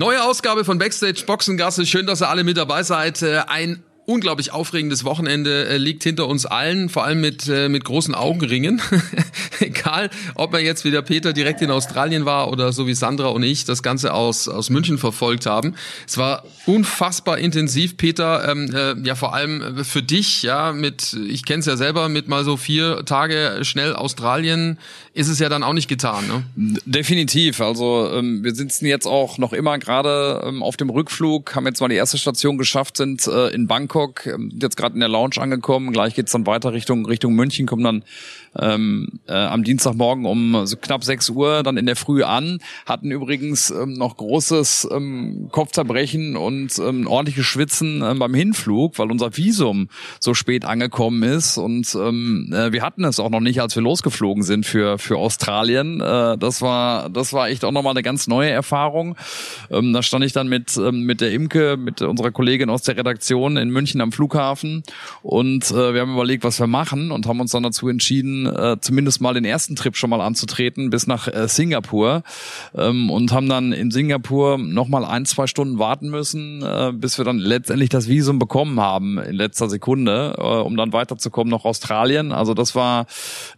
Neue Ausgabe von Backstage Boxengasse. Schön, dass ihr alle mit dabei seid. Äh, ein unglaublich aufregendes Wochenende äh, liegt hinter uns allen, vor allem mit, äh, mit großen Augenringen. Egal, ob man jetzt wieder Peter direkt in Australien war oder so wie Sandra und ich das Ganze aus, aus München verfolgt haben. Es war unfassbar intensiv, Peter, ähm, äh, ja vor allem für dich, ja, mit, ich kenne es ja selber, mit mal so vier Tage schnell Australien ist es ja dann auch nicht getan. Ne? Definitiv, also ähm, wir sitzen jetzt auch noch immer gerade ähm, auf dem Rückflug, haben jetzt mal die erste Station geschafft, sind äh, in Bangkok Bangkok, ähm, jetzt gerade in der Lounge angekommen. Gleich geht's dann weiter Richtung Richtung München, kommen dann ähm, äh, am Dienstagmorgen um so knapp 6 Uhr dann in der Früh an, hatten übrigens ähm, noch großes ähm, Kopfzerbrechen und ähm, ordentliches Schwitzen ähm, beim Hinflug, weil unser Visum so spät angekommen ist und ähm, äh, wir hatten es auch noch nicht, als wir losgeflogen sind für für Australien. Äh, das war das war echt auch nochmal eine ganz neue Erfahrung. Ähm, da stand ich dann mit ähm, mit der Imke, mit unserer Kollegin aus der Redaktion in München am Flughafen und äh, wir haben überlegt, was wir machen und haben uns dann dazu entschieden, äh, zumindest mal den ersten Trip schon mal anzutreten bis nach äh, Singapur ähm, und haben dann in Singapur noch mal ein, zwei Stunden warten müssen, äh, bis wir dann letztendlich das Visum bekommen haben in letzter Sekunde, äh, um dann weiterzukommen nach Australien. Also das war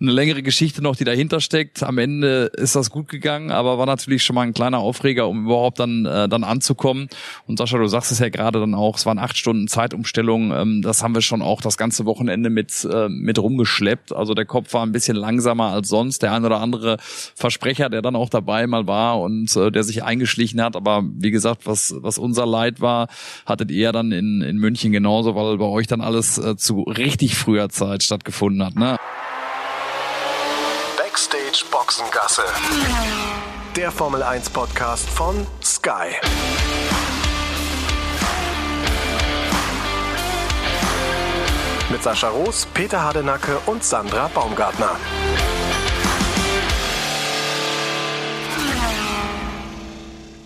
eine längere Geschichte noch, die dahinter steckt. Am Ende ist das gut gegangen, aber war natürlich schon mal ein kleiner Aufreger, um überhaupt dann äh, dann anzukommen. Und Sascha, du sagst es ja gerade dann auch, es waren acht Stunden Zeitumstellung. Ähm, das haben wir schon auch das ganze Wochenende mit äh, mit rumgeschleppt. Also der Kopf war ein bisschen langsamer als sonst. Der ein oder andere Versprecher, der dann auch dabei mal war und äh, der sich eingeschlichen hat. Aber wie gesagt, was, was unser Leid war, hattet ihr dann in, in München genauso, weil bei euch dann alles äh, zu richtig früher Zeit stattgefunden hat. Ne? Backstage Boxengasse. Der Formel 1 Podcast von Sky. Mit Sascha Roos, Peter Hardenacke und Sandra Baumgartner.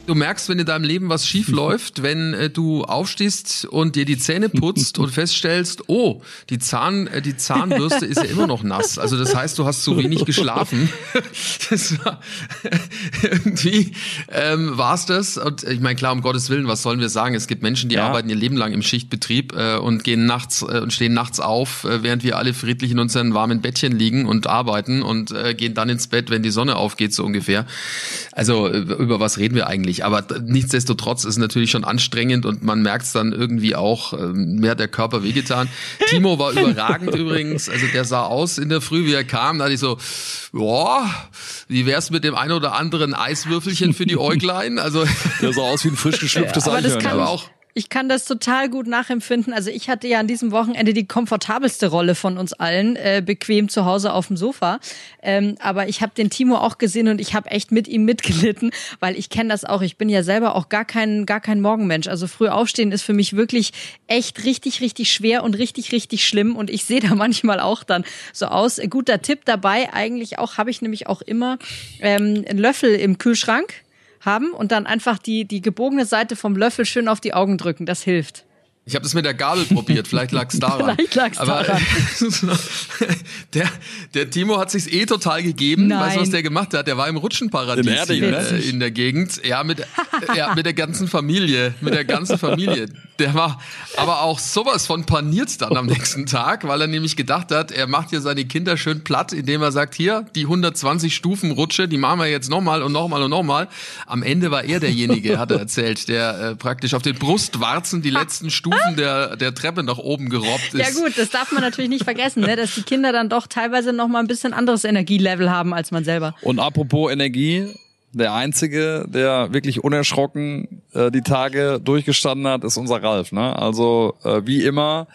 Du merkst, wenn in deinem Leben was schief läuft, wenn äh, du aufstehst und dir die Zähne putzt und feststellst, oh, die Zahn, äh, die Zahnbürste ist ja immer noch nass. Also das heißt, du hast zu wenig geschlafen. das war, irgendwie ähm, war es das. Und ich meine, klar, um Gottes Willen, was sollen wir sagen? Es gibt Menschen, die ja. arbeiten ihr Leben lang im Schichtbetrieb äh, und gehen nachts äh, und stehen nachts auf, äh, während wir alle friedlich in unseren warmen Bettchen liegen und arbeiten und äh, gehen dann ins Bett, wenn die Sonne aufgeht, so ungefähr. Also äh, über was reden wir eigentlich? Nicht. Aber nichtsdestotrotz ist es natürlich schon anstrengend und man merkt es dann irgendwie auch, ähm, mir hat der Körper wehgetan. Timo war überragend übrigens. Also der sah aus in der Früh, wie er kam. Da hatte ich so, boah, wie wär's mit dem ein oder anderen Eiswürfelchen für die Äuglein? Also der sah aus wie ein frisch geschlüpftes ja, Eichhörnchen. Aber auch ich kann das total gut nachempfinden. Also ich hatte ja an diesem Wochenende die komfortabelste Rolle von uns allen, äh, bequem zu Hause auf dem Sofa. Ähm, aber ich habe den Timo auch gesehen und ich habe echt mit ihm mitgelitten, weil ich kenne das auch. Ich bin ja selber auch gar kein gar kein Morgenmensch. Also früh aufstehen ist für mich wirklich echt richtig richtig schwer und richtig richtig schlimm. Und ich sehe da manchmal auch dann so aus. Guter Tipp dabei eigentlich auch habe ich nämlich auch immer ähm, einen Löffel im Kühlschrank haben und dann einfach die, die gebogene Seite vom Löffel schön auf die Augen drücken. Das hilft. Ich habe das mit der Gabel probiert, vielleicht lag's daran. vielleicht lag's Aber daran. der, der Timo hat sich's eh total gegeben. Nein. Weißt du, was der gemacht hat? Der war im Rutschenparadies in, Erding, ne? in der Gegend. Ja, mit, ja, mit der ganzen Familie. Mit der ganzen Familie. Der war aber auch sowas von paniert dann am nächsten Tag, weil er nämlich gedacht hat, er macht hier seine Kinder schön platt, indem er sagt, hier, die 120 Stufen Rutsche, die machen wir jetzt nochmal und nochmal und nochmal. Am Ende war er derjenige, hat er erzählt, der äh, praktisch auf den Brustwarzen die letzten Stufen Stufen der, der Treppe nach oben gerobbt ist. Ja gut, das darf man natürlich nicht vergessen, ne? dass die Kinder dann doch teilweise noch mal ein bisschen anderes Energielevel haben als man selber. Und apropos Energie, der Einzige, der wirklich unerschrocken äh, die Tage durchgestanden hat, ist unser Ralf. Ne? Also äh, wie immer,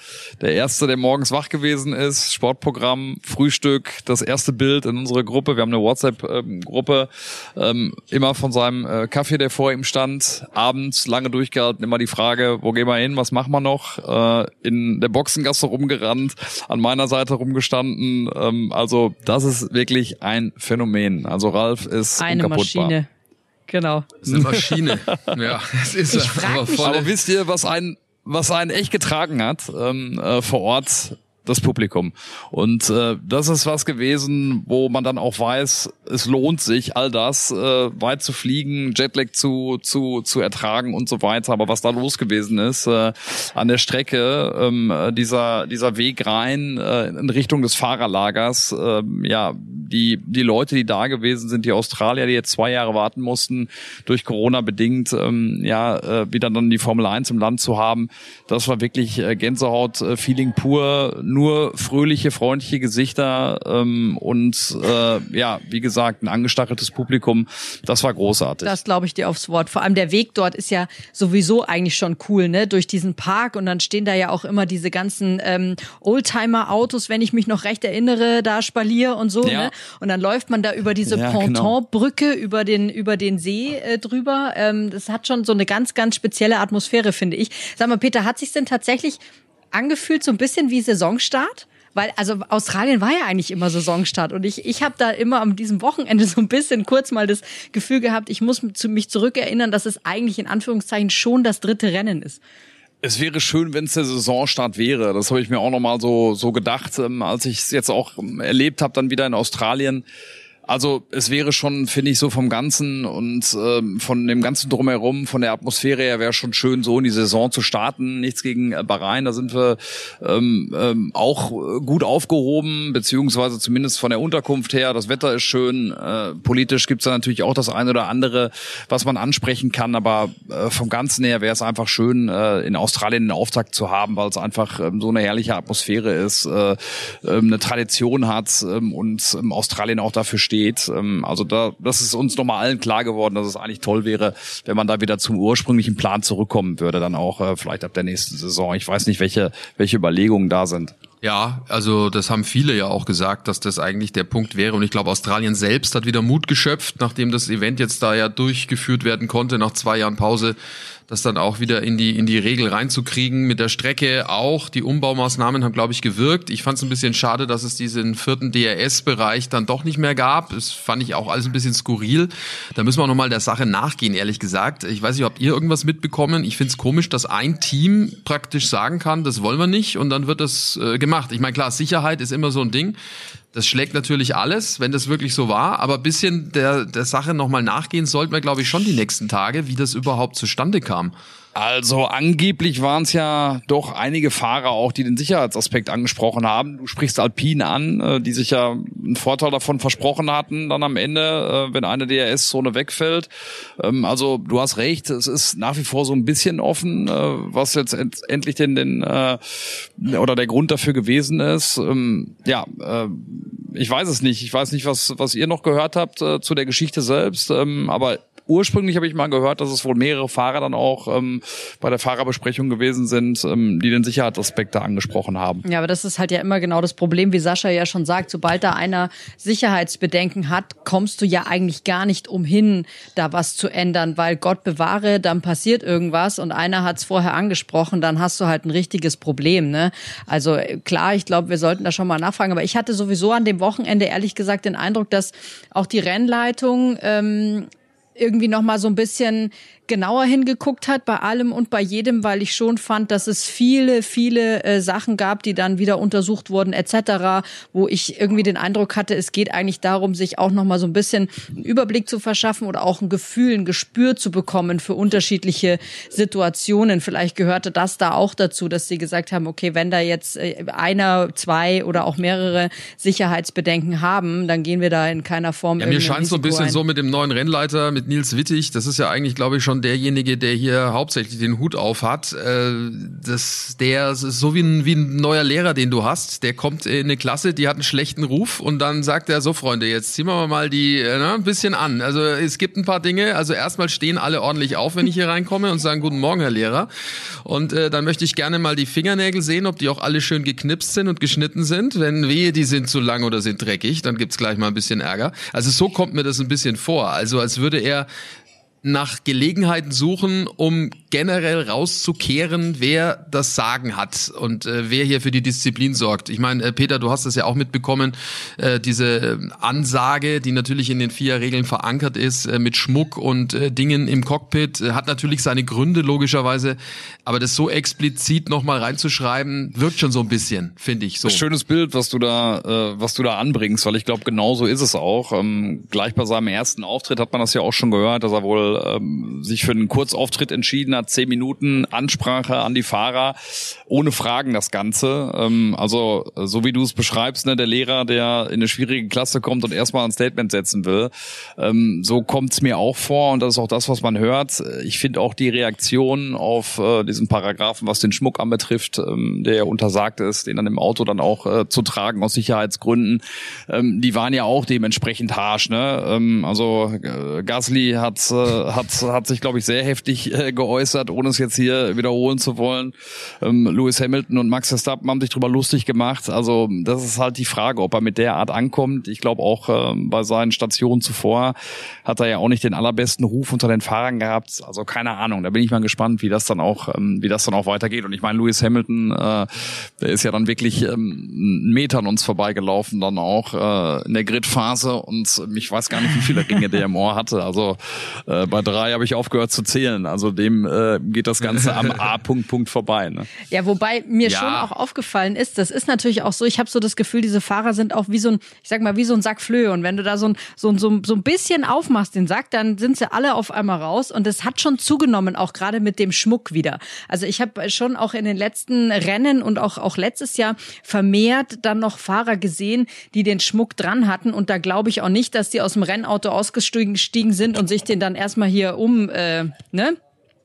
der Erste, der morgens wach gewesen ist, Sportprogramm, Frühstück, das erste Bild in unsere Gruppe. Wir haben eine WhatsApp-Gruppe, ähm, immer von seinem äh, Kaffee, der vor ihm stand, abends lange durchgehalten, immer die Frage, wo gehen wir hin, was machen wir noch? Äh, in der Boxengasse rumgerannt, an meiner Seite rumgestanden. Ähm, also das ist wirklich ein Phänomen. Also Ralf ist eine unkaputtbar. Maschine. Genau. Das ist eine Maschine. ja, das ist ich aber, aber, aber wisst ihr, was einen, was einen echt getragen hat ähm, äh, vor Ort? Das Publikum. Und äh, das ist was gewesen, wo man dann auch weiß, es lohnt sich, all das äh, weit zu fliegen, Jetlag zu, zu, zu ertragen und so weiter. Aber was da los gewesen ist äh, an der Strecke, ähm, dieser, dieser Weg rein äh, in Richtung des Fahrerlagers, äh, ja, die, die Leute, die da gewesen sind, die Australier, die jetzt zwei Jahre warten mussten, durch Corona bedingt, ähm, ja, äh, wieder dann die Formel 1 im Land zu haben, das war wirklich äh, Gänsehaut-Feeling pur, nur fröhliche, freundliche Gesichter ähm, und äh, ja, wie gesagt, ein angestacheltes Publikum. Das war großartig. Das glaube ich dir aufs Wort. Vor allem der Weg dort ist ja sowieso eigentlich schon cool, ne? Durch diesen Park und dann stehen da ja auch immer diese ganzen ähm, Oldtimer-Autos, wenn ich mich noch recht erinnere, da Spalier und so. Ja. Ne? Und dann läuft man da über diese ja, genau. Pontonbrücke genau. über den über den See äh, drüber. Ähm, das hat schon so eine ganz ganz spezielle Atmosphäre, finde ich. Sag mal, Peter, hat sich denn tatsächlich angefühlt so ein bisschen wie Saisonstart? Weil, also Australien war ja eigentlich immer Saisonstart und ich, ich habe da immer am diesem Wochenende so ein bisschen kurz mal das Gefühl gehabt, ich muss mich zurückerinnern, dass es eigentlich in Anführungszeichen schon das dritte Rennen ist. Es wäre schön, wenn es der Saisonstart wäre. Das habe ich mir auch nochmal so, so gedacht, ähm, als ich es jetzt auch erlebt habe, dann wieder in Australien. Also es wäre schon, finde ich, so vom Ganzen und ähm, von dem Ganzen drumherum, von der Atmosphäre her, wäre schon schön, so in die Saison zu starten. Nichts gegen äh, Bahrain, da sind wir ähm, ähm, auch gut aufgehoben, beziehungsweise zumindest von der Unterkunft her. Das Wetter ist schön. Äh, politisch gibt's da natürlich auch das eine oder andere, was man ansprechen kann, aber äh, vom Ganzen her wäre es einfach schön, äh, in Australien einen Auftakt zu haben, weil es einfach ähm, so eine herrliche Atmosphäre ist, äh, äh, eine Tradition hat ähm, und ähm, Australien auch dafür steht geht. Ähm, also da, das ist uns nochmal allen klar geworden, dass es eigentlich toll wäre, wenn man da wieder zum ursprünglichen Plan zurückkommen würde, dann auch äh, vielleicht ab der nächsten Saison. Ich weiß nicht, welche, welche Überlegungen da sind. Ja, also das haben viele ja auch gesagt, dass das eigentlich der Punkt wäre. Und ich glaube, Australien selbst hat wieder Mut geschöpft, nachdem das Event jetzt da ja durchgeführt werden konnte, nach zwei Jahren Pause, das dann auch wieder in die, in die Regel reinzukriegen. Mit der Strecke auch. Die Umbaumaßnahmen haben, glaube ich, gewirkt. Ich fand es ein bisschen schade, dass es diesen vierten DRS-Bereich dann doch nicht mehr gab. Das fand ich auch alles ein bisschen skurril. Da müssen wir auch nochmal der Sache nachgehen, ehrlich gesagt. Ich weiß nicht, habt ihr irgendwas mitbekommen? Ich finde es komisch, dass ein Team praktisch sagen kann, das wollen wir nicht und dann wird das äh, gemacht. Ich meine, klar, Sicherheit ist immer so ein Ding. Das schlägt natürlich alles, wenn das wirklich so war. Aber bisschen der, der Sache nochmal nachgehen sollten wir, glaube ich, schon die nächsten Tage, wie das überhaupt zustande kam. Also angeblich waren es ja doch einige Fahrer auch, die den Sicherheitsaspekt angesprochen haben. Du sprichst Alpine an, äh, die sich ja einen Vorteil davon versprochen hatten, dann am Ende, äh, wenn eine DRS-Zone wegfällt. Ähm, also du hast recht, es ist nach wie vor so ein bisschen offen, äh, was jetzt endlich den, den oder der Grund dafür gewesen ist. Ähm, ja, ich weiß es nicht. Ich weiß nicht, was, was ihr noch gehört habt zu der Geschichte selbst, ähm, aber ursprünglich habe ich mal gehört, dass es wohl mehrere Fahrer dann auch ähm, bei der Fahrerbesprechung gewesen sind, ähm, die den Sicherheitsaspekt angesprochen haben. Ja, aber das ist halt ja immer genau das Problem, wie Sascha ja schon sagt, sobald da einer Sicherheitsbedenken hat, kommst du ja eigentlich gar nicht umhin, da was zu ändern, weil Gott bewahre, dann passiert irgendwas und einer hat es vorher angesprochen, dann hast du halt ein richtiges Problem. Ne? Also klar, ich glaube, wir sollten da schon mal nachfragen, aber ich hatte sowieso an dem Wochenende ehrlich gesagt den Eindruck, dass auch die Rennleitung ähm, irgendwie noch mal so ein bisschen genauer hingeguckt hat bei allem und bei jedem, weil ich schon fand, dass es viele, viele äh, Sachen gab, die dann wieder untersucht wurden etc., wo ich irgendwie den Eindruck hatte, es geht eigentlich darum, sich auch noch mal so ein bisschen einen Überblick zu verschaffen oder auch ein Gefühl, ein Gespür zu bekommen für unterschiedliche Situationen. Vielleicht gehörte das da auch dazu, dass sie gesagt haben, okay, wenn da jetzt äh, einer, zwei oder auch mehrere Sicherheitsbedenken haben, dann gehen wir da in keiner Form. Ja, mir scheint so ein bisschen ein. so mit dem neuen Rennleiter, mit Nils Wittig, das ist ja eigentlich, glaube ich, schon derjenige, der hier hauptsächlich den Hut auf hat. Äh, das, der ist so wie ein, wie ein neuer Lehrer, den du hast. Der kommt in eine Klasse, die hat einen schlechten Ruf und dann sagt er so, Freunde, jetzt ziehen wir mal die äh, na, ein bisschen an. Also es gibt ein paar Dinge. Also erstmal stehen alle ordentlich auf, wenn ich hier reinkomme und sagen Guten Morgen, Herr Lehrer. Und äh, dann möchte ich gerne mal die Fingernägel sehen, ob die auch alle schön geknipst sind und geschnitten sind. Wenn wehe, die sind zu lang oder sind dreckig, dann gibt's gleich mal ein bisschen Ärger. Also so kommt mir das ein bisschen vor. Also als würde er nach Gelegenheiten suchen, um generell rauszukehren, wer das Sagen hat und äh, wer hier für die Disziplin sorgt. Ich meine, äh, Peter, du hast das ja auch mitbekommen, äh, diese Ansage, die natürlich in den vier Regeln verankert ist, äh, mit Schmuck und äh, Dingen im Cockpit, äh, hat natürlich seine Gründe logischerweise, aber das so explizit nochmal reinzuschreiben, wirkt schon so ein bisschen, finde ich. So. Schönes Bild, was du da, äh, was du da anbringst, weil ich glaube, genau so ist es auch. Ähm, gleich bei seinem ersten Auftritt hat man das ja auch schon gehört, dass er wohl ähm, sich für einen Kurzauftritt entschieden hat, zehn Minuten Ansprache an die Fahrer, ohne Fragen das Ganze. Ähm, also so wie du es beschreibst, ne, der Lehrer, der in eine schwierige Klasse kommt und erstmal ein Statement setzen will, ähm, so kommt es mir auch vor und das ist auch das, was man hört. Ich finde auch die Reaktion auf äh, diesen Paragraphen, was den Schmuck anbetrifft, ähm, der ja untersagt ist, den dann im Auto dann auch äh, zu tragen aus Sicherheitsgründen, ähm, die waren ja auch dementsprechend harsch. Ne? Ähm, also äh, Gasly hat, äh, hat, hat sich, glaube ich, sehr heftig äh, geäußert, ohne es jetzt hier wiederholen zu wollen. Ähm, Lewis Hamilton und Max Verstappen haben sich drüber lustig gemacht. Also das ist halt die Frage, ob er mit der Art ankommt. Ich glaube auch äh, bei seinen Stationen zuvor hat er ja auch nicht den allerbesten Ruf unter den Fahrern gehabt. Also keine Ahnung. Da bin ich mal gespannt, wie das dann auch, ähm, wie das dann auch weitergeht. Und ich meine, Lewis Hamilton, äh, der ist ja dann wirklich ähm, einen Meter an uns vorbeigelaufen, dann auch äh, in der Gridphase. Und ich weiß gar nicht, wie viele Ringe der im Ohr hatte. Also äh, bei drei habe ich aufgehört zu zählen. Also dem äh, geht das Ganze am A-Punkt Punkt vorbei. Ne? Ja, wobei mir ja. schon auch aufgefallen ist, das ist natürlich auch so, ich habe so das Gefühl, diese Fahrer sind auch wie so ein, ich sag mal, wie so ein Sack Flöhe. Und wenn du da so ein, so, so, so ein bisschen aufmachst, den Sack, dann sind sie alle auf einmal raus. Und es hat schon zugenommen, auch gerade mit dem Schmuck wieder. Also ich habe schon auch in den letzten Rennen und auch, auch letztes Jahr vermehrt dann noch Fahrer gesehen, die den Schmuck dran hatten. Und da glaube ich auch nicht, dass die aus dem Rennauto ausgestiegen sind und sich den dann erstmal hier um, äh, ne?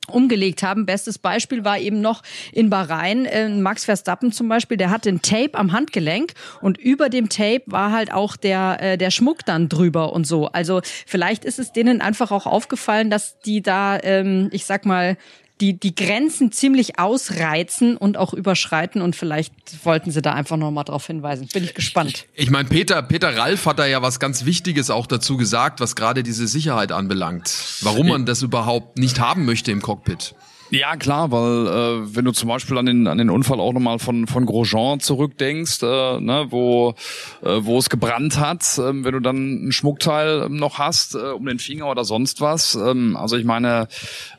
umgelegt haben. Bestes Beispiel war eben noch in Bahrain äh, Max Verstappen zum Beispiel, der hatte ein Tape am Handgelenk und über dem Tape war halt auch der äh, der Schmuck dann drüber und so. Also vielleicht ist es denen einfach auch aufgefallen, dass die da, ähm, ich sag mal, die, die Grenzen ziemlich ausreizen und auch überschreiten und vielleicht wollten sie da einfach nochmal drauf hinweisen. Bin ich gespannt. Ich, ich meine, Peter, Peter Ralf hat da ja was ganz Wichtiges auch dazu gesagt, was gerade diese Sicherheit anbelangt. Warum man das überhaupt nicht haben möchte im Cockpit. Ja, klar, weil äh, wenn du zum Beispiel an den, an den Unfall auch nochmal von, von Grosjean zurückdenkst, äh, ne, wo, äh, wo es gebrannt hat, äh, wenn du dann ein Schmuckteil noch hast, äh, um den Finger oder sonst was. Ähm, also ich meine,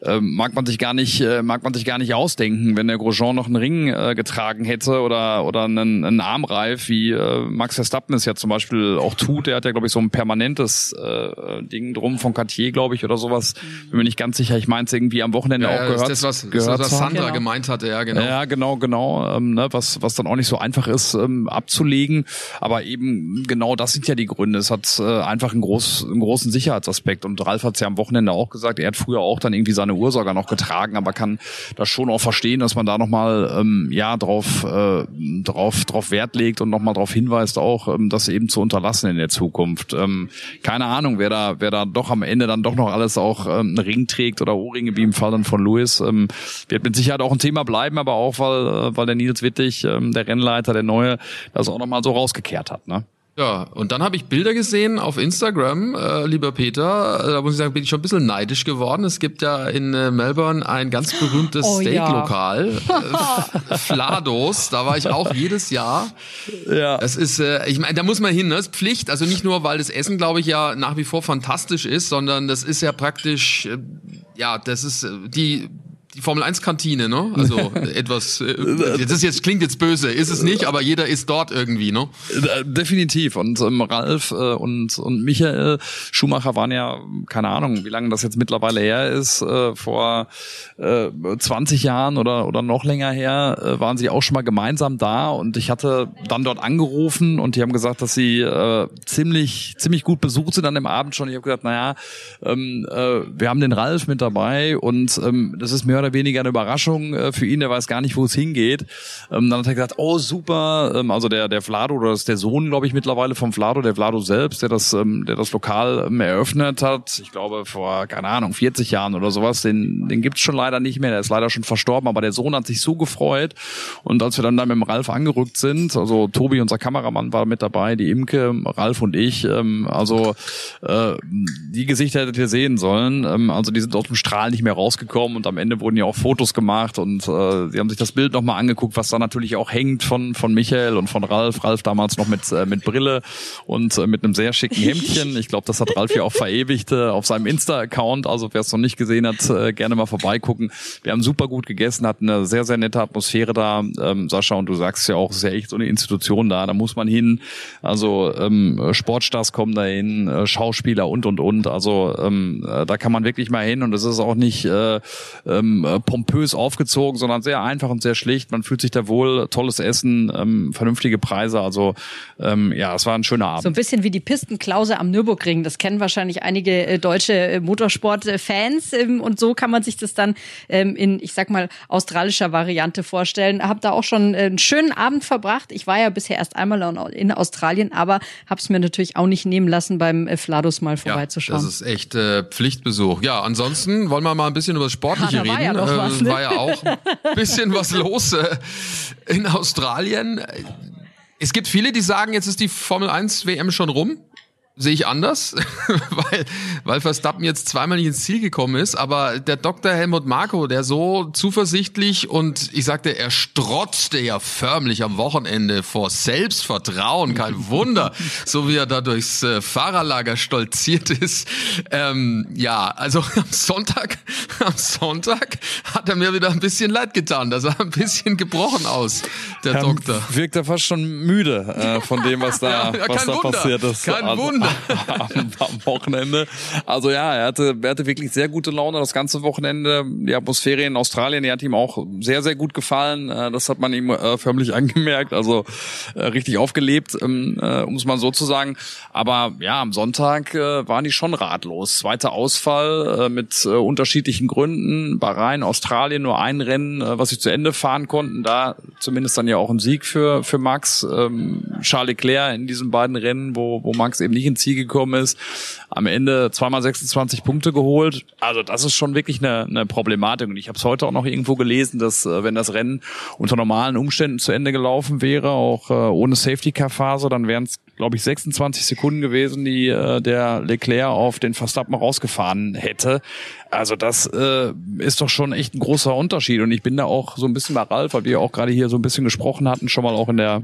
äh, mag man sich gar nicht, äh, mag man sich gar nicht ausdenken, wenn der Grosjean noch einen Ring äh, getragen hätte oder, oder einen, einen Armreif, wie äh, Max Verstappen es ja zum Beispiel auch tut. Der hat ja, glaube ich, so ein permanentes äh, Ding drum von Cartier, glaube ich, oder sowas. Bin mir nicht ganz sicher. Ich meine es irgendwie am Wochenende ja, auch gehört das, was, gehört das, was Sandra genau. gemeint hatte, ja, genau. Ja, genau, genau, ähm, ne, was, was dann auch nicht so einfach ist ähm, abzulegen. Aber eben genau das sind ja die Gründe. Es hat äh, einfach einen, groß, einen großen Sicherheitsaspekt. Und Ralf hat es ja am Wochenende auch gesagt, er hat früher auch dann irgendwie seine Uhr sogar noch getragen, aber kann das schon auch verstehen, dass man da nochmal ähm, ja, drauf, äh, drauf, drauf Wert legt und nochmal darauf hinweist, auch ähm, das eben zu unterlassen in der Zukunft. Ähm, keine Ahnung, wer da, wer da doch am Ende dann doch noch alles auch ähm, einen Ring trägt oder Ohrringe, wie im Fall dann von Louis. Ähm, wird mit Sicherheit auch ein Thema bleiben, aber auch weil, äh, weil der Nils Wittig, ähm, der Rennleiter, der Neue, das auch nochmal so rausgekehrt hat. Ne? Ja, und dann habe ich Bilder gesehen auf Instagram, äh, lieber Peter. Äh, da muss ich sagen, bin ich schon ein bisschen neidisch geworden. Es gibt ja in äh, Melbourne ein ganz berühmtes oh, Steaklokal, ja. äh, Flados. Da war ich auch jedes Jahr. Ja. Es ist, äh, ich meine, da muss man hin. Ne? Das ist Pflicht. Also nicht nur, weil das Essen, glaube ich, ja nach wie vor fantastisch ist, sondern das ist ja praktisch, äh, ja, das ist die die Formel 1 Kantine, ne? Also etwas äh, das ist jetzt klingt jetzt böse, ist es nicht, aber jeder ist dort irgendwie, ne? Äh, definitiv und ähm, Ralf äh, und und Michael Schumacher waren ja keine Ahnung, wie lange das jetzt mittlerweile her ist, äh, vor äh, 20 Jahren oder oder noch länger her, äh, waren sie auch schon mal gemeinsam da und ich hatte dann dort angerufen und die haben gesagt, dass sie äh, ziemlich ziemlich gut besucht sind an dem Abend schon. Ich habe gesagt, naja, ähm, äh, wir haben den Ralf mit dabei und ähm, das ist mehr oder weniger eine Überraschung äh, für ihn, der weiß gar nicht, wo es hingeht. Ähm, dann hat er gesagt, oh super, ähm, also der der Vlado oder das ist der Sohn, glaube ich, mittlerweile vom Vlado, der Vlado selbst, der das ähm, der das Lokal eröffnet hat. Ich glaube vor keine Ahnung 40 Jahren oder sowas. Den den gibt's schon leider nicht mehr. Der ist leider schon verstorben, aber der Sohn hat sich so gefreut. Und als wir dann da mit dem Ralf angerückt sind, also Tobi, unser Kameramann, war mit dabei, die Imke, Ralf und ich. Also äh, die Gesichter hättet ihr sehen sollen. Also die sind aus dem Strahl nicht mehr rausgekommen und am Ende wurden wurden ja auch Fotos gemacht und äh, sie haben sich das Bild nochmal angeguckt, was da natürlich auch hängt von, von Michael und von Ralf. Ralf damals noch mit, äh, mit Brille und äh, mit einem sehr schicken Hemdchen. Ich glaube, das hat Ralf ja auch verewigt äh, auf seinem Insta-Account. Also wer es noch nicht gesehen hat, äh, gerne mal vorbeigucken. Wir haben super gut gegessen, hatten eine sehr, sehr nette Atmosphäre da. Ähm, Sascha, und du sagst ja auch, es ist ja echt so eine Institution da. Da muss man hin. Also ähm, Sportstars kommen dahin, äh, Schauspieler und, und, und. Also ähm, äh, da kann man wirklich mal hin und es ist auch nicht äh, ähm, pompös aufgezogen, sondern sehr einfach und sehr schlicht. Man fühlt sich da wohl, tolles Essen, ähm, vernünftige Preise. Also ähm, ja, es war ein schöner Abend. So ein bisschen wie die Pistenklause am Nürburgring. Das kennen wahrscheinlich einige äh, deutsche äh, Motorsport-Fans ähm, und so kann man sich das dann ähm, in, ich sag mal, australischer Variante vorstellen. Hab da auch schon äh, einen schönen Abend verbracht. Ich war ja bisher erst einmal in Australien, aber habe es mir natürlich auch nicht nehmen lassen, beim Fladus mal vorbeizuschauen. Ja, das ist echt äh, Pflichtbesuch. Ja, ansonsten wollen wir mal ein bisschen über das Sportliche Ja, da war reden. ja noch äh, was, ne? war ja auch ein bisschen was los äh, in Australien. Es gibt viele, die sagen, jetzt ist die Formel 1 WM schon rum. Sehe ich anders, weil, weil Verstappen jetzt zweimal nicht ins Ziel gekommen ist. Aber der Dr. Helmut Marko, der so zuversichtlich und ich sagte, er strotzte ja förmlich am Wochenende vor Selbstvertrauen. Kein Wunder, so wie er da durchs äh, Fahrerlager stolziert ist. Ähm, ja, also am Sonntag, am Sonntag hat er mir wieder ein bisschen leid getan. Da sah ein bisschen gebrochen aus, der Doktor. Wirkt er fast schon müde äh, von dem, was da, Ja, was kein da Wunder. passiert ist. Kein Also, Wunder. Am, am Wochenende. Also ja, er hatte, er hatte wirklich sehr gute Laune das ganze Wochenende. Die Atmosphäre in Australien, die hat ihm auch sehr, sehr gut gefallen. Äh, Das hat man ihm äh, förmlich angemerkt. Also äh, richtig aufgelebt, ähm, äh, um es mal so zu sagen. Aber ja, am Sonntag waren die schon ratlos. Zweiter Ausfall mit unterschiedlichen Gründen. Bahrain, Australien, nur ein Rennen, was sie zu Ende fahren konnten. Da zumindest dann ja auch ein Sieg für, für Max. Ähm, Charles Leclerc in diesen beiden Rennen, wo, wo Max eben nicht ins Ziel gekommen ist. Am Ende zweimal 26 Punkte geholt. Also das ist schon wirklich eine, eine Problematik. Und ich habe es heute auch noch irgendwo gelesen, dass äh, wenn das Rennen unter normalen Umständen zu Ende gelaufen wäre, auch äh, ohne Safety-Car-Phase, dann wären es, glaube ich, 26 Sekunden gewesen, die äh, der Leclerc auf den Verstappen rausgefahren hätte. Also das äh, ist doch schon echt ein großer Unterschied. Und ich bin da auch so ein bisschen bei Ralf, weil wir auch gerade hier so ein bisschen gesprochen hatten, schon mal auch in der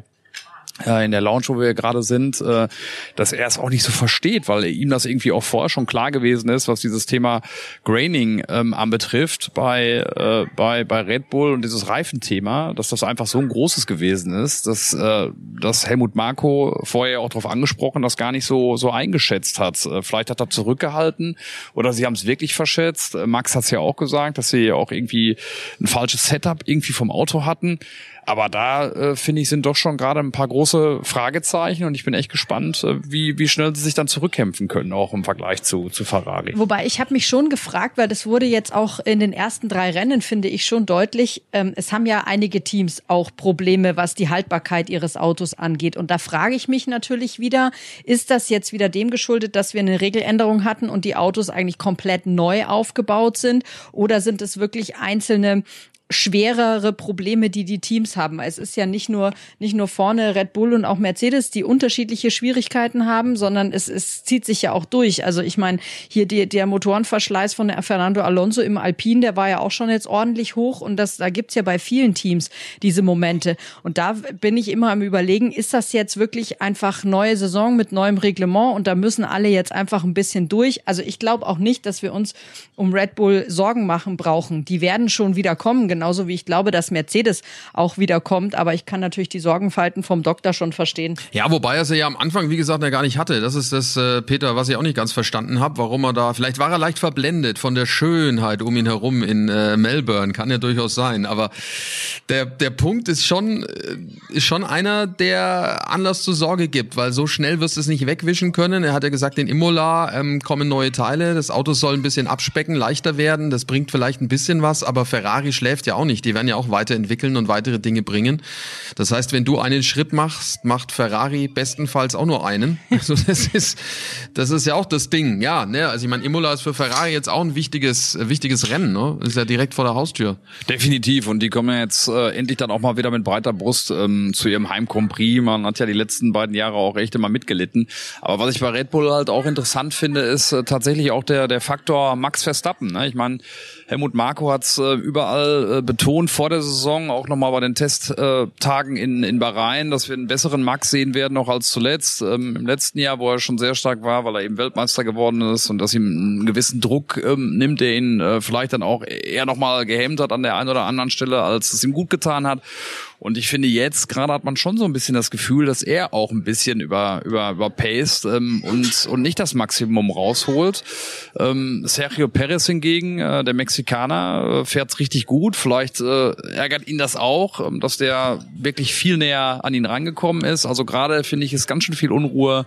in der Lounge, wo wir gerade sind, äh, dass er es auch nicht so versteht, weil ihm das irgendwie auch vorher schon klar gewesen ist, was dieses Thema Graining ähm, anbetrifft bei, äh, bei, bei Red Bull und dieses Reifenthema, dass das einfach so ein großes gewesen ist, dass, äh, dass Helmut Marko vorher auch darauf angesprochen, das gar nicht so, so eingeschätzt hat. Äh, vielleicht hat er zurückgehalten oder sie haben es wirklich verschätzt. Äh, Max hat es ja auch gesagt, dass sie auch irgendwie ein falsches Setup irgendwie vom Auto hatten. Aber da äh, finde ich sind doch schon gerade ein paar große Fragezeichen und ich bin echt gespannt, äh, wie wie schnell sie sich dann zurückkämpfen können, auch im Vergleich zu zu Ferrari. Wobei ich habe mich schon gefragt, weil das wurde jetzt auch in den ersten drei Rennen, finde ich schon deutlich. Ähm, es haben ja einige Teams auch Probleme, was die Haltbarkeit ihres Autos angeht. Und da frage ich mich natürlich wieder, ist das jetzt wieder dem geschuldet, dass wir eine Regeländerung hatten und die Autos eigentlich komplett neu aufgebaut sind? Oder sind es wirklich einzelne schwerere Probleme, die die Teams haben. Es ist ja nicht nur nicht nur vorne Red Bull und auch Mercedes, die unterschiedliche Schwierigkeiten haben, sondern es, es zieht sich ja auch durch. Also ich meine, hier die, der Motorenverschleiß von Fernando Alonso im Alpin, der war ja auch schon jetzt ordentlich hoch und das da gibt's ja bei vielen Teams diese Momente. Und da bin ich immer am überlegen, ist das jetzt wirklich einfach neue Saison mit neuem Reglement und da müssen alle jetzt einfach ein bisschen durch. Also ich glaube auch nicht, dass wir uns um Red Bull Sorgen machen brauchen. Die werden schon wieder kommen, genauso wie ich glaube, dass Mercedes auch wieder kommt. Aber ich kann natürlich die Sorgenfalten vom Doktor schon verstehen. Ja, wobei er sie ja am Anfang, wie gesagt, gar nicht hatte. Das ist das, äh, Peter, was ich auch nicht ganz verstanden habe, warum er da, vielleicht war er leicht verblendet von der Schönheit um ihn herum in äh, Melbourne, kann ja durchaus sein. Aber der, der Punkt ist schon, äh, ist schon einer, der Anlass zur Sorge gibt, weil so schnell wirst du es nicht wegwischen können. Er hat ja gesagt, in Imola ähm, kommen neue Teile, das Auto soll ein bisschen abspecken, leichter werden, das bringt vielleicht ein bisschen was, aber Ferrari schläft schläft ja auch nicht. Die werden ja auch weiterentwickeln und weitere Dinge bringen. Das heißt, wenn du einen Schritt machst, macht Ferrari bestenfalls auch nur einen. Also das ist, das ist ja auch das Ding. Ja, ne, also ich meine, Imola ist für Ferrari jetzt auch ein wichtiges, wichtiges Rennen. Ne? Ist ja direkt vor der Haustür. Definitiv. Und die kommen ja jetzt äh, endlich dann auch mal wieder mit breiter Brust ähm, zu ihrem Heim. Man hat ja die letzten beiden Jahre auch echt immer mitgelitten. Aber was ich bei Red Bull halt auch interessant finde, ist äh, tatsächlich auch der der Faktor Max Verstappen. Ne? Ich meine, Helmut Marko hat es äh, überall äh, betont vor der Saison, auch nochmal bei den Testtagen in, in Bahrain, dass wir einen besseren Max sehen werden noch als zuletzt. Ähm, Im letzten Jahr, wo er schon sehr stark war, weil er eben Weltmeister geworden ist und dass ihm einen gewissen Druck ähm, nimmt, der ihn äh, vielleicht dann auch eher nochmal gehemmt hat an der einen oder anderen Stelle, als es ihm gut getan hat. Und ich finde jetzt gerade hat man schon so ein bisschen das Gefühl, dass er auch ein bisschen über über überpaced ähm, und und nicht das Maximum rausholt. Ähm, Sergio Perez hingegen, äh, der Mexikaner, äh, fährt's richtig gut. Vielleicht äh, ärgert ihn das auch, ähm, dass der wirklich viel näher an ihn rangekommen ist. Also gerade finde ich ist ganz schön viel Unruhe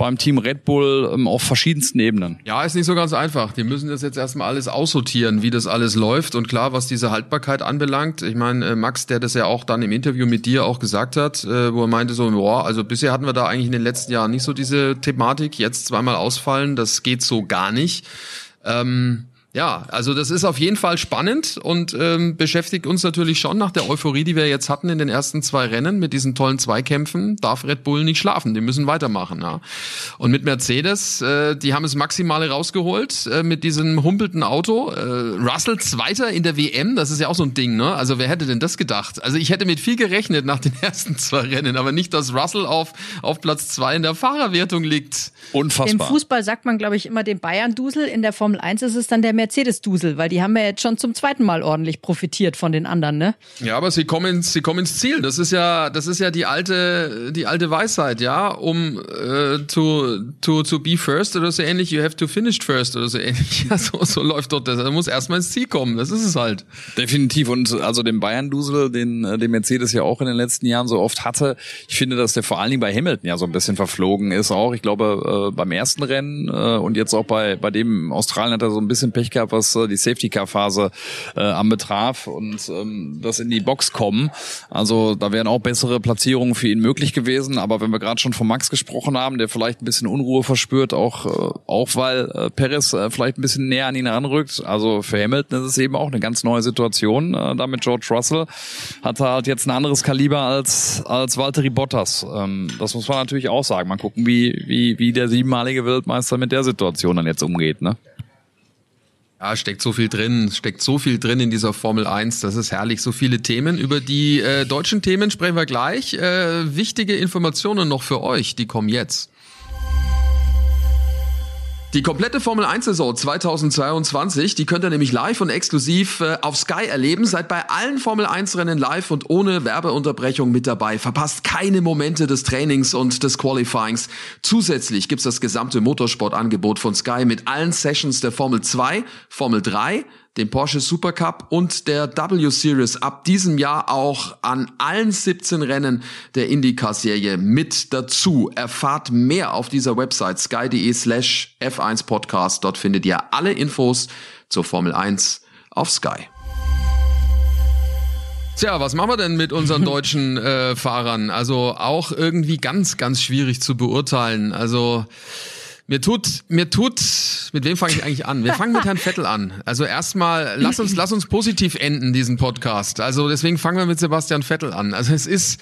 beim Team Red Bull ähm, auf verschiedensten Ebenen. Ja, ist nicht so ganz einfach. Die müssen das jetzt erstmal alles aussortieren, wie das alles läuft. Und klar, was diese Haltbarkeit anbelangt, ich meine, äh, Max, der das ja auch dann im Interview mit dir auch gesagt hat, äh, wo er meinte so, boah, also bisher hatten wir da eigentlich in den letzten Jahren nicht so diese Thematik, jetzt zweimal ausfallen, das geht so gar nicht. Ähm, ja, also das ist auf jeden Fall spannend und ähm, beschäftigt uns natürlich schon nach der Euphorie, die wir jetzt hatten in den ersten zwei Rennen mit diesen tollen Zweikämpfen. Darf Red Bull nicht schlafen, die müssen weitermachen. Ja. Und mit Mercedes, äh, die haben es Maximale rausgeholt äh, mit diesem humpelten Auto. Äh, Russell Zweiter in der WM, das ist ja auch so ein Ding, ne? Also wer hätte denn das gedacht? Also ich hätte mit viel gerechnet nach den ersten zwei Rennen, aber nicht, dass Russell auf, auf Platz zwei in der Fahrerwertung liegt. Unfassbar. Im Fußball sagt man, glaube ich, immer den Bayern-Dusel. In der Formel 1 ist es dann der Mercedes-Dusel, weil die haben ja jetzt schon zum zweiten Mal ordentlich profitiert von den anderen, ne? Ja, aber sie kommen, sie kommen ins Ziel. Das ist ja, das ist ja die alte, die alte Weisheit, ja, um äh, to, to, to be first oder so ähnlich, you have to finish first oder so ähnlich. Ja, so, so läuft doch das. Da muss erstmal ins Ziel kommen. Das ist es halt. Definitiv. Und also den Bayern-Dusel, den, äh, den Mercedes ja auch in den letzten Jahren so oft hatte, ich finde, dass der vor allen Dingen bei Hamilton ja so ein bisschen verflogen ist auch. Ich glaube, äh, beim ersten Rennen äh, und jetzt auch bei, bei dem Australien hat er so ein bisschen Pech gehabt, was äh, die Safety-Car-Phase äh, anbetraf und ähm, das in die Box kommen. Also da wären auch bessere Platzierungen für ihn möglich gewesen. Aber wenn wir gerade schon von Max gesprochen haben, der vielleicht ein bisschen Unruhe verspürt, auch, äh, auch weil äh, Perez äh, vielleicht ein bisschen näher an ihn ranrückt. Also für Hamilton ist es eben auch eine ganz neue Situation. Äh, da mit George Russell hat er halt jetzt ein anderes Kaliber als, als Valtteri Bottas. Ähm, das muss man natürlich auch sagen. Mal gucken, wie, wie, wie der siebenmalige Weltmeister mit der Situation dann jetzt umgeht. Ne? Ja, steckt so viel drin, steckt so viel drin in dieser Formel 1, das ist herrlich, so viele Themen. Über die äh, deutschen Themen sprechen wir gleich. Äh, wichtige Informationen noch für euch, die kommen jetzt. Die komplette Formel 1 Saison 2022, die könnt ihr nämlich live und exklusiv äh, auf Sky erleben. Seid bei allen Formel 1 Rennen live und ohne Werbeunterbrechung mit dabei. Verpasst keine Momente des Trainings und des Qualifyings. Zusätzlich gibt's das gesamte Motorsportangebot von Sky mit allen Sessions der Formel 2, Formel 3, dem Porsche Supercup und der W Series ab diesem Jahr auch an allen 17 Rennen der IndyCar-Serie mit dazu. Erfahrt mehr auf dieser Website sky.de slash F1 Podcast. Dort findet ihr alle Infos zur Formel 1 auf Sky. Tja, was machen wir denn mit unseren deutschen äh, Fahrern? Also auch irgendwie ganz, ganz schwierig zu beurteilen. Also mir tut, mir tut, mit wem fange ich eigentlich an? Wir fangen mit Herrn Vettel an. Also erstmal, lass uns, lass uns positiv enden, diesen Podcast. Also deswegen fangen wir mit Sebastian Vettel an. Also es ist,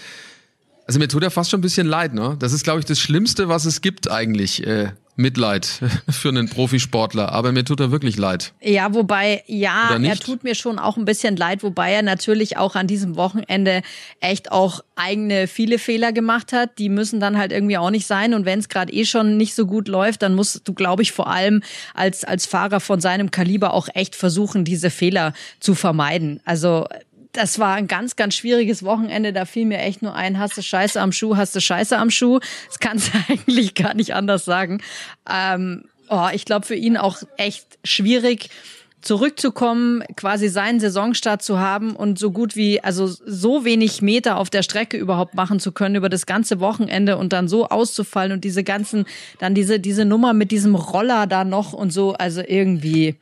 also mir tut er fast schon ein bisschen leid, ne? Das ist, glaube ich, das Schlimmste, was es gibt eigentlich. Äh, Mitleid für einen Profisportler, aber mir tut er wirklich leid. Ja, wobei, ja, er tut mir schon auch ein bisschen leid, wobei er natürlich auch an diesem Wochenende echt auch eigene viele Fehler gemacht hat. Die müssen dann halt irgendwie auch nicht sein. Und wenn es gerade eh schon nicht so gut läuft, dann musst du, glaube ich, vor allem als, als Fahrer von seinem Kaliber auch echt versuchen, diese Fehler zu vermeiden. Also das war ein ganz, ganz schwieriges Wochenende. Da fiel mir echt nur ein, hast du Scheiße am Schuh, hast du Scheiße am Schuh. Das kannst du eigentlich gar nicht anders sagen. Ähm, oh, ich glaube für ihn auch echt schwierig zurückzukommen, quasi seinen Saisonstart zu haben und so gut wie, also so wenig Meter auf der Strecke überhaupt machen zu können über das ganze Wochenende und dann so auszufallen und diese ganzen, dann diese, diese Nummer mit diesem Roller da noch und so, also irgendwie,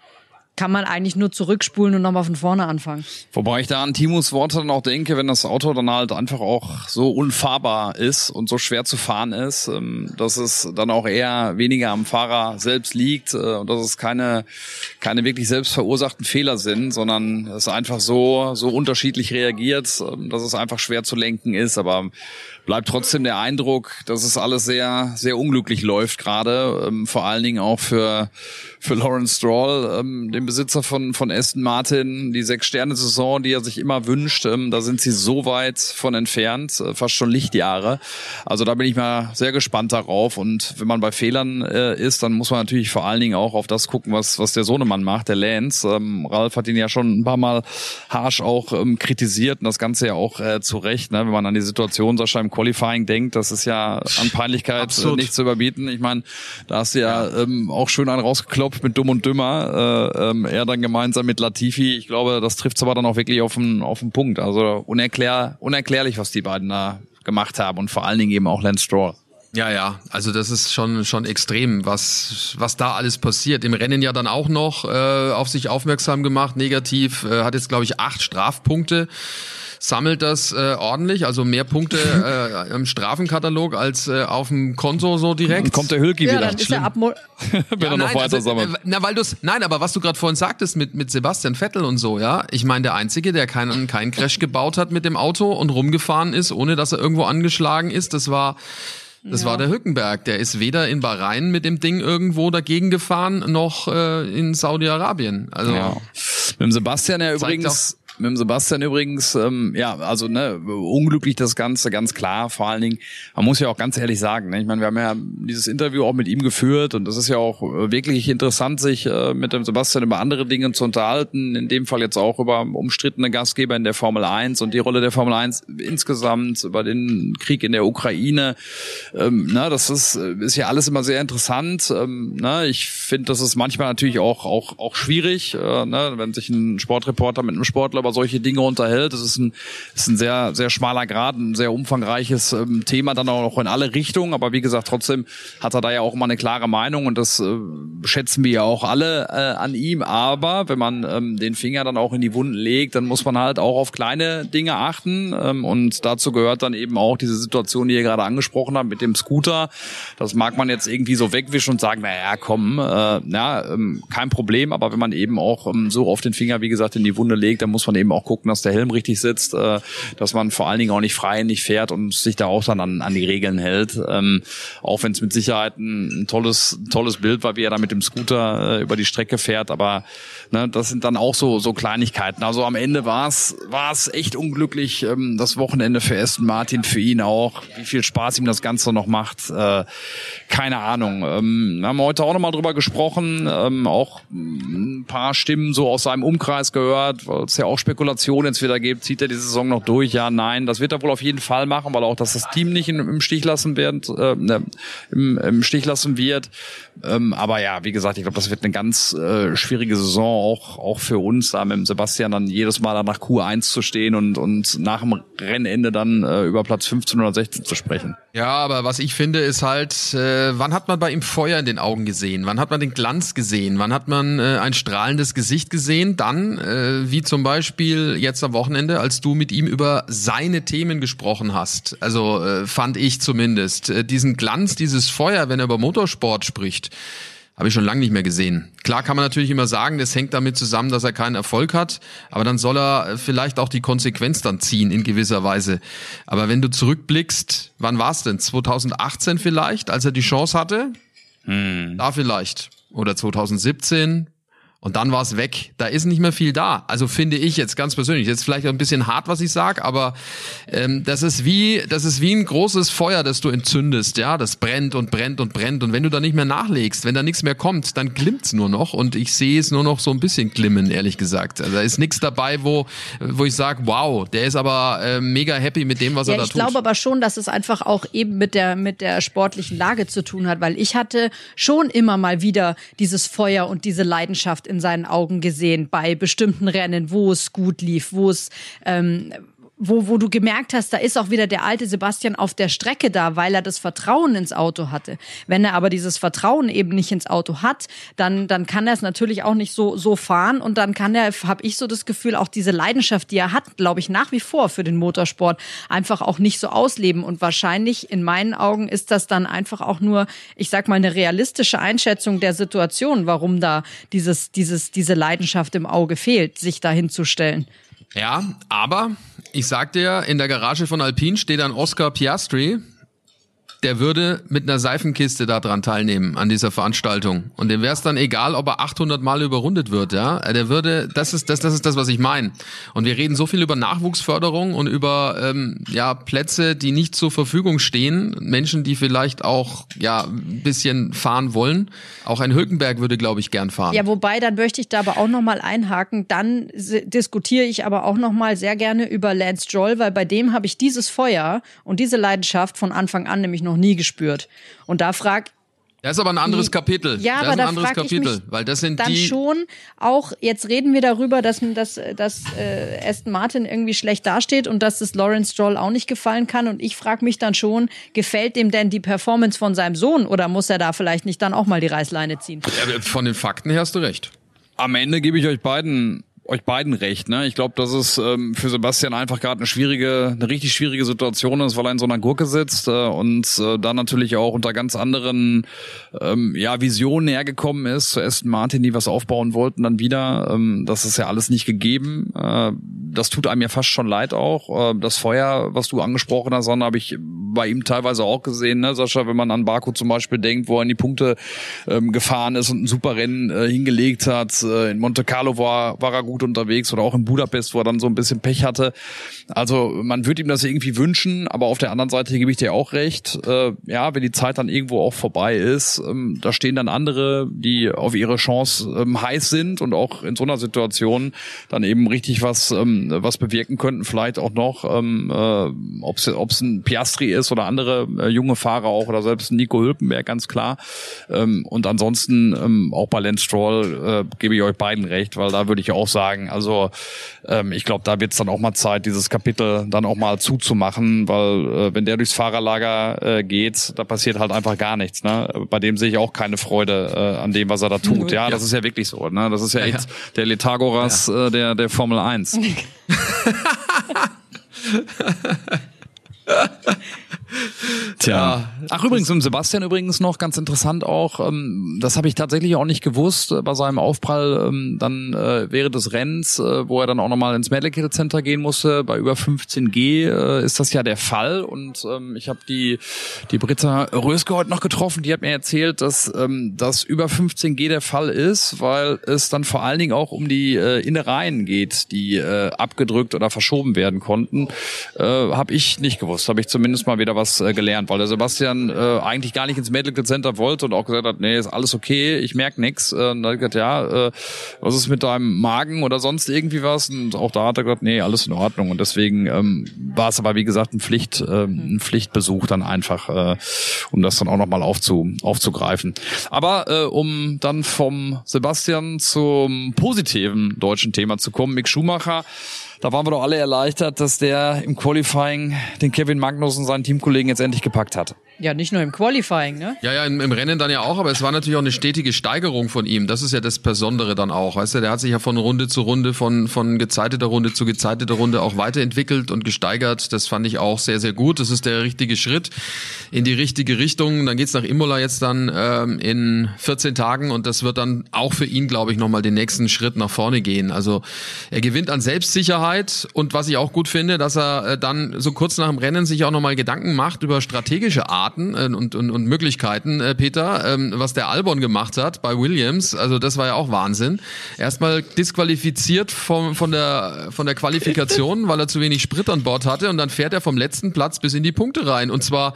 kann man eigentlich nur zurückspulen und nochmal von vorne anfangen. Wobei ich da an Timos Worte dann auch denke, wenn das Auto dann halt einfach auch so unfahrbar ist und so schwer zu fahren ist, ähm, dass es dann auch eher weniger am Fahrer selbst liegt äh, und dass es keine, keine wirklich selbst verursachten Fehler sind, sondern es einfach so, so unterschiedlich reagiert, ähm, dass es einfach schwer zu lenken ist. Aber bleibt trotzdem der Eindruck, dass es alles sehr, sehr unglücklich läuft gerade, ähm, vor allen Dingen auch für, für Lawrence Stroll, ähm, den Besitzer von, von Aston Martin, die Sechs-Sterne-Saison, die er sich immer wünscht, ähm, da sind sie so weit von entfernt, äh, fast schon Lichtjahre. Also da bin ich mal sehr gespannt darauf und wenn man bei Fehlern äh, ist, dann muss man natürlich vor allen Dingen auch auf das gucken, was, was der Sohnemann macht, der Lance. Ähm, Ralf hat ihn ja schon ein paar Mal harsch auch ähm, kritisiert und das Ganze ja auch äh, zu Recht, ne? wenn man an die Situation Sascha im Qualifying denkt, das ist ja an Peinlichkeit äh, nicht zu überbieten. Ich meine, da hast du ja, ja. Ähm, auch schön einen rausgeklopft mit Dumm und Dümmer. Äh, ähm, er dann gemeinsam mit Latifi. Ich glaube, das trifft aber dann auch wirklich auf den, auf den Punkt. Also unerklär, unerklärlich, was die beiden da gemacht haben und vor allen Dingen eben auch Lance Stroll. Ja, ja, also das ist schon schon extrem, was was da alles passiert. Im Rennen ja dann auch noch äh, auf sich aufmerksam gemacht, negativ, äh, hat jetzt glaube ich acht Strafpunkte sammelt das äh, ordentlich, also mehr Punkte äh, im Strafenkatalog als äh, auf dem Konto so direkt. Dann kommt der Hülki ja, wieder. Dann ist er Wenn ja, er noch weiter also, sammelt. Äh, na, weil du's, nein, aber was du gerade vorhin sagtest mit, mit Sebastian Vettel und so, ja. Ich meine, der Einzige, der keinen, keinen Crash gebaut hat mit dem Auto und rumgefahren ist, ohne dass er irgendwo angeschlagen ist, das war das ja. war der Hückenberg. Der ist weder in Bahrain mit dem Ding irgendwo dagegen gefahren, noch äh, in Saudi-Arabien. Also ja. mit dem Sebastian ja übrigens mit dem Sebastian übrigens, ähm, ja, also ne, unglücklich das Ganze, ganz klar. Vor allen Dingen, man muss ja auch ganz ehrlich sagen, ne, ich meine, wir haben ja dieses Interview auch mit ihm geführt und das ist ja auch äh, wirklich interessant, sich äh, mit dem Sebastian über andere Dinge zu unterhalten. In dem Fall jetzt auch über umstrittene Gastgeber in der Formel 1 und die Rolle der Formel 1 insgesamt, über den Krieg in der Ukraine. Ähm, na, das ist, ist ja alles immer sehr interessant. Ähm, na, ich finde, das ist manchmal natürlich auch, auch, auch schwierig, äh, ne, wenn sich ein Sportreporter mit einem Sportler über solche Dinge unterhält. Das ist ein, ist ein sehr, sehr schmaler Grad, ein sehr umfangreiches ähm, Thema, dann auch noch in alle Richtungen. Aber wie gesagt, trotzdem hat er da ja auch immer eine klare Meinung und das äh, schätzen wir ja auch alle äh, an ihm. Aber wenn man ähm, den Finger dann auch in die Wunden legt, dann muss man halt auch auf kleine Dinge achten. Ähm, und dazu gehört dann eben auch diese Situation, die ihr gerade angesprochen habt mit dem Scooter. Das mag man jetzt irgendwie so wegwischen und sagen, naja, komm, äh, ja, ähm, kein Problem. Aber wenn man eben auch ähm, so auf den Finger, wie gesagt, in die Wunde legt, dann muss man eben auch gucken, dass der Helm richtig sitzt, äh, dass man vor allen Dingen auch nicht frei, nicht fährt und sich da auch dann an, an die Regeln hält. Ähm, auch wenn es mit Sicherheit ein, tolles, tolles Bild war, wie er da mit dem Scooter äh, über die Strecke fährt, aber ne, das sind dann auch so, so Kleinigkeiten. Also am Ende war es echt unglücklich, ähm, das Wochenende für Aston Martin, für ihn auch. Wie viel Spaß ihm das Ganze noch macht, äh, keine Ahnung. Ähm, wir haben heute auch nochmal drüber gesprochen, ähm, auch ein paar Stimmen so aus seinem Umkreis gehört, weil es ja auch Spekulationen jetzt wieder gibt. Zieht er die Saison noch durch? Ja, nein. Das wird er wohl auf jeden Fall machen, weil auch, dass das Team nicht im Stich lassen wird, äh, ne, im, im Stich lassen wird. Ähm, aber ja, wie gesagt, ich glaube, das wird eine ganz äh, schwierige Saison auch auch für uns, da mit Sebastian dann jedes Mal nach Q1 zu stehen und und nach dem Rennende dann äh, über Platz 15 oder 16 zu sprechen. Ja, aber was ich finde, ist halt, äh, wann hat man bei ihm Feuer in den Augen gesehen? Wann hat man den Glanz gesehen? Wann hat man äh, ein strahlendes Gesicht gesehen? Dann, äh, wie zum Beispiel jetzt am Wochenende, als du mit ihm über seine Themen gesprochen hast. Also äh, fand ich zumindest äh, diesen Glanz, dieses Feuer, wenn er über Motorsport spricht habe ich schon lange nicht mehr gesehen. Klar kann man natürlich immer sagen, das hängt damit zusammen, dass er keinen Erfolg hat, aber dann soll er vielleicht auch die Konsequenz dann ziehen in gewisser Weise. Aber wenn du zurückblickst, wann war es denn? 2018 vielleicht, als er die Chance hatte? Hm. Da vielleicht. Oder 2017, und dann war es weg. Da ist nicht mehr viel da. Also finde ich jetzt ganz persönlich. Jetzt vielleicht ein bisschen hart, was ich sage, aber ähm, das ist wie das ist wie ein großes Feuer, das du entzündest. Ja, das brennt und brennt und brennt. Und wenn du da nicht mehr nachlegst, wenn da nichts mehr kommt, dann glimmt's nur noch. Und ich sehe es nur noch so ein bisschen glimmen, ehrlich gesagt. Also da ist nichts dabei, wo wo ich sage, wow, der ist aber äh, mega happy mit dem, was ja, er da tut. Ich glaube aber schon, dass es einfach auch eben mit der mit der sportlichen Lage zu tun hat, weil ich hatte schon immer mal wieder dieses Feuer und diese Leidenschaft in seinen Augen gesehen bei bestimmten Rennen, wo es gut lief, wo es ähm, wo, wo du gemerkt hast, da ist auch wieder der alte Sebastian auf der Strecke da, weil er das Vertrauen ins Auto hatte. Wenn er aber dieses Vertrauen eben nicht ins Auto hat, dann, dann kann er es natürlich auch nicht so, so fahren und dann kann er, habe ich so das Gefühl, auch diese Leidenschaft, die er hat, glaube ich, nach wie vor für den Motorsport einfach auch nicht so ausleben. Und wahrscheinlich in meinen Augen ist das dann einfach auch nur, ich sag mal, eine realistische Einschätzung der Situation, warum da dieses, dieses, diese Leidenschaft im Auge fehlt, sich dahin zu stellen. Ja, aber ich sag dir, in der Garage von Alpine steht ein Oscar Piastri, der würde mit einer Seifenkiste daran teilnehmen an dieser Veranstaltung und dem wäre es dann egal, ob er 800 Mal überrundet wird, ja. Der würde, das ist das, das ist das, was ich meine. Und wir reden so viel über Nachwuchsförderung und über ähm, ja Plätze, die nicht zur Verfügung stehen, Menschen, die vielleicht auch ja ein bisschen fahren wollen. Auch ein Hülkenberg würde, glaube ich, gern fahren. Ja, wobei dann möchte ich da aber auch noch mal einhaken. Dann diskutiere ich aber auch noch mal sehr gerne über Lance Stroll, weil bei dem habe ich dieses Feuer und diese Leidenschaft von Anfang an nämlich noch nie gespürt. Und da frag das ist aber ein anderes Kapitel. Ja, das aber ist ein da anderes Kapitel, mich weil das sind dann die schon auch, jetzt reden wir darüber, dass, dass, dass äh, Aston Martin irgendwie schlecht dasteht und dass es Lawrence Stroll auch nicht gefallen kann. Und ich frage mich dann schon, gefällt dem denn die Performance von seinem Sohn oder muss er da vielleicht nicht dann auch mal die Reißleine ziehen? Ja, von den Fakten her hast du recht. Am Ende gebe ich euch beiden euch beiden recht. Ne? Ich glaube, dass es ähm, für Sebastian einfach gerade eine schwierige, eine richtig schwierige Situation ist, weil er in so einer Gurke sitzt äh, und äh, dann natürlich auch unter ganz anderen ähm, ja, Visionen hergekommen ist. Zu Aston Martin, die was aufbauen wollten, dann wieder. Ähm, das ist ja alles nicht gegeben. Äh, das tut einem ja fast schon leid auch. Äh, das Feuer, was du angesprochen hast, habe ich bei ihm teilweise auch gesehen, ne, Sascha, wenn man an Baku zum Beispiel denkt, wo er in die Punkte ähm, gefahren ist und ein super Rennen äh, hingelegt hat. Äh, in Monte Carlo war, war er gut gut unterwegs oder auch in Budapest, wo er dann so ein bisschen Pech hatte. Also man würde ihm das irgendwie wünschen, aber auf der anderen Seite gebe ich dir auch recht. Äh, ja, wenn die Zeit dann irgendwo auch vorbei ist, ähm, da stehen dann andere, die auf ihre Chance ähm, heiß sind und auch in so einer Situation dann eben richtig was ähm, was bewirken könnten, vielleicht auch noch, ähm, äh, ob es ein Piastri ist oder andere äh, junge Fahrer auch oder selbst Nico Hülkenberg, ganz klar. Ähm, und ansonsten ähm, auch bei Lance Stroll äh, gebe ich euch beiden recht, weil da würde ich auch sagen, sagen. Also ähm, ich glaube, da wird es dann auch mal Zeit, dieses Kapitel dann auch mal zuzumachen, weil äh, wenn der durchs Fahrerlager äh, geht, da passiert halt einfach gar nichts. Ne? Bei dem sehe ich auch keine Freude äh, an dem, was er da tut. Ja, ja, das ist ja wirklich so. Ne? Das ist ja, ja echt ja. der Letagoras äh, der, der Formel 1. Tja. Ach übrigens, im Sebastian übrigens noch ganz interessant auch, ähm, das habe ich tatsächlich auch nicht gewusst, äh, bei seinem Aufprall ähm, dann äh, während des Rennens, äh, wo er dann auch nochmal ins Medical Center gehen musste, bei über 15 G äh, ist das ja der Fall. Und ähm, ich habe die, die Britta Röske heute noch getroffen, die hat mir erzählt, dass ähm, das über 15 G der Fall ist, weil es dann vor allen Dingen auch um die äh, Innereien geht, die äh, abgedrückt oder verschoben werden konnten, äh, habe ich nicht gewusst, habe ich zumindest mal wieder was äh, gelernt, weil der Sebastian äh, eigentlich gar nicht ins Medical Center wollte und auch gesagt hat, nee, ist alles okay, ich merk nix. Äh, und dann hat er gesagt, ja, äh, was ist mit deinem Magen oder sonst irgendwie was? Und auch da hat er gesagt, nee, alles in Ordnung. Und deswegen ähm, war es aber, wie gesagt, ein, Pflicht, äh, ein Pflichtbesuch dann einfach, äh, um das dann auch nochmal aufzu, aufzugreifen. Aber äh, um dann vom Sebastian zum positiven deutschen Thema zu kommen, Mick Schumacher da waren wir doch alle erleichtert, dass der im Qualifying den Kevin Magnus und seinen Teamkollegen jetzt endlich gepackt hat. Ja, nicht nur im Qualifying, ne? Ja, ja, im, im, Rennen dann ja auch, aber es war natürlich auch eine stetige Steigerung von ihm. Das ist ja das Besondere dann auch. Weißt du, der hat sich ja von Runde zu Runde, von, von gezeiteter Runde zu gezeiteter Runde auch weiterentwickelt und gesteigert. Das fand ich auch sehr, sehr gut. Das ist der richtige Schritt in die richtige Richtung. Dann geht's nach Imola jetzt dann ähm, in 14 Tagen und das wird dann auch für ihn, glaube ich, nochmal den nächsten Schritt nach vorne gehen. Also er gewinnt an Selbstsicherheit und was ich auch gut finde, dass er äh, dann so kurz nach dem Rennen sich auch nochmal Gedanken macht über strategische Art Arten äh, und, und, und Möglichkeiten, äh, Peter, ähm, was der Albon gemacht hat bei Williams. Also das war ja auch Wahnsinn. Erstmal disqualifiziert vom, von, der, von der Qualifikation, weil er zu wenig Sprit an Bord hatte und dann fährt er vom letzten Platz bis in die Punkte rein. Und zwar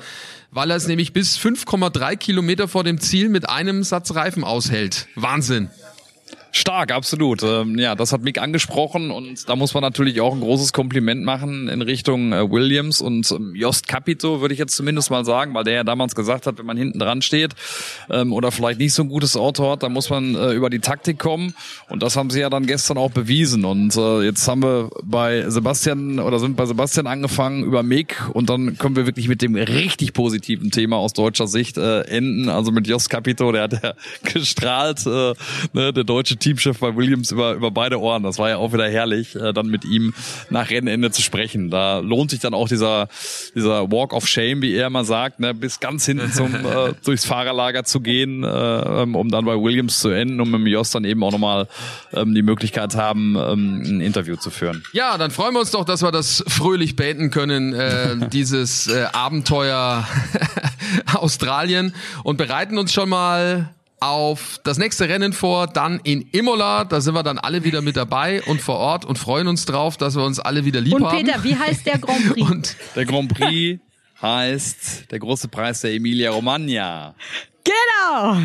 weil er es nämlich bis 5,3 Kilometer vor dem Ziel mit einem Satz Reifen aushält. Wahnsinn. Stark, absolut. Ähm, ja, das hat Mick angesprochen und da muss man natürlich auch ein großes Kompliment machen in Richtung äh, Williams und ähm, Jost Capito, würde ich jetzt zumindest mal sagen, weil der ja damals gesagt hat, wenn man hinten dran steht ähm, oder vielleicht nicht so ein gutes Auto hat, dann muss man äh, über die Taktik kommen. Und das haben sie ja dann gestern auch bewiesen. Und äh, jetzt haben wir bei Sebastian oder sind bei Sebastian angefangen über Mick und dann können wir wirklich mit dem richtig positiven Thema aus deutscher Sicht äh, enden, also mit Jost Capito, der hat ja gestrahlt, äh, ne, der deutsche Teamchef bei Williams über, über beide Ohren. Das war ja auch wieder herrlich, äh, dann mit ihm nach Rennende zu sprechen. Da lohnt sich dann auch dieser, dieser Walk of Shame, wie er immer sagt, ne, bis ganz hinten zum, äh, durchs Fahrerlager zu gehen, äh, ähm, um dann bei Williams zu enden und mit dem Jost dann eben auch nochmal ähm, die Möglichkeit haben, ähm, ein Interview zu führen. Ja, dann freuen wir uns doch, dass wir das fröhlich beenden können, äh, dieses äh, Abenteuer Australien und bereiten uns schon mal auf das nächste Rennen vor, dann in Imola. Da sind wir dann alle wieder mit dabei und vor Ort und freuen uns drauf, dass wir uns alle wieder lieb und haben. Und Peter, wie heißt der Grand Prix? Und der Grand Prix heißt der große Preis der Emilia Romagna. Genau!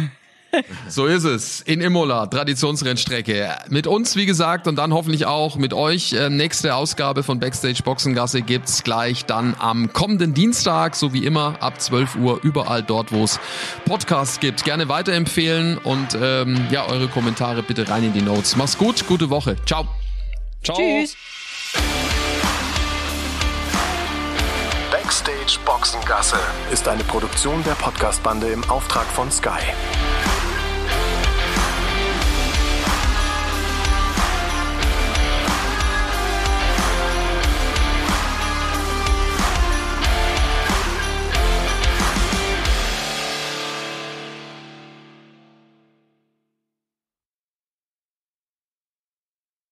So ist es. In Imola, Traditionsrennstrecke. Mit uns, wie gesagt, und dann hoffentlich auch mit euch. Äh, nächste Ausgabe von Backstage Boxengasse gibt's gleich dann am kommenden Dienstag, so wie immer, ab 12 Uhr, überall dort, wo es Podcasts gibt. Gerne weiterempfehlen und ähm, ja, eure Kommentare bitte rein in die Notes. Mach's gut, gute Woche. Ciao. Ciao. Tschüss. Backstage Boxengasse ist eine Produktion der Podcastbande im Auftrag von Sky.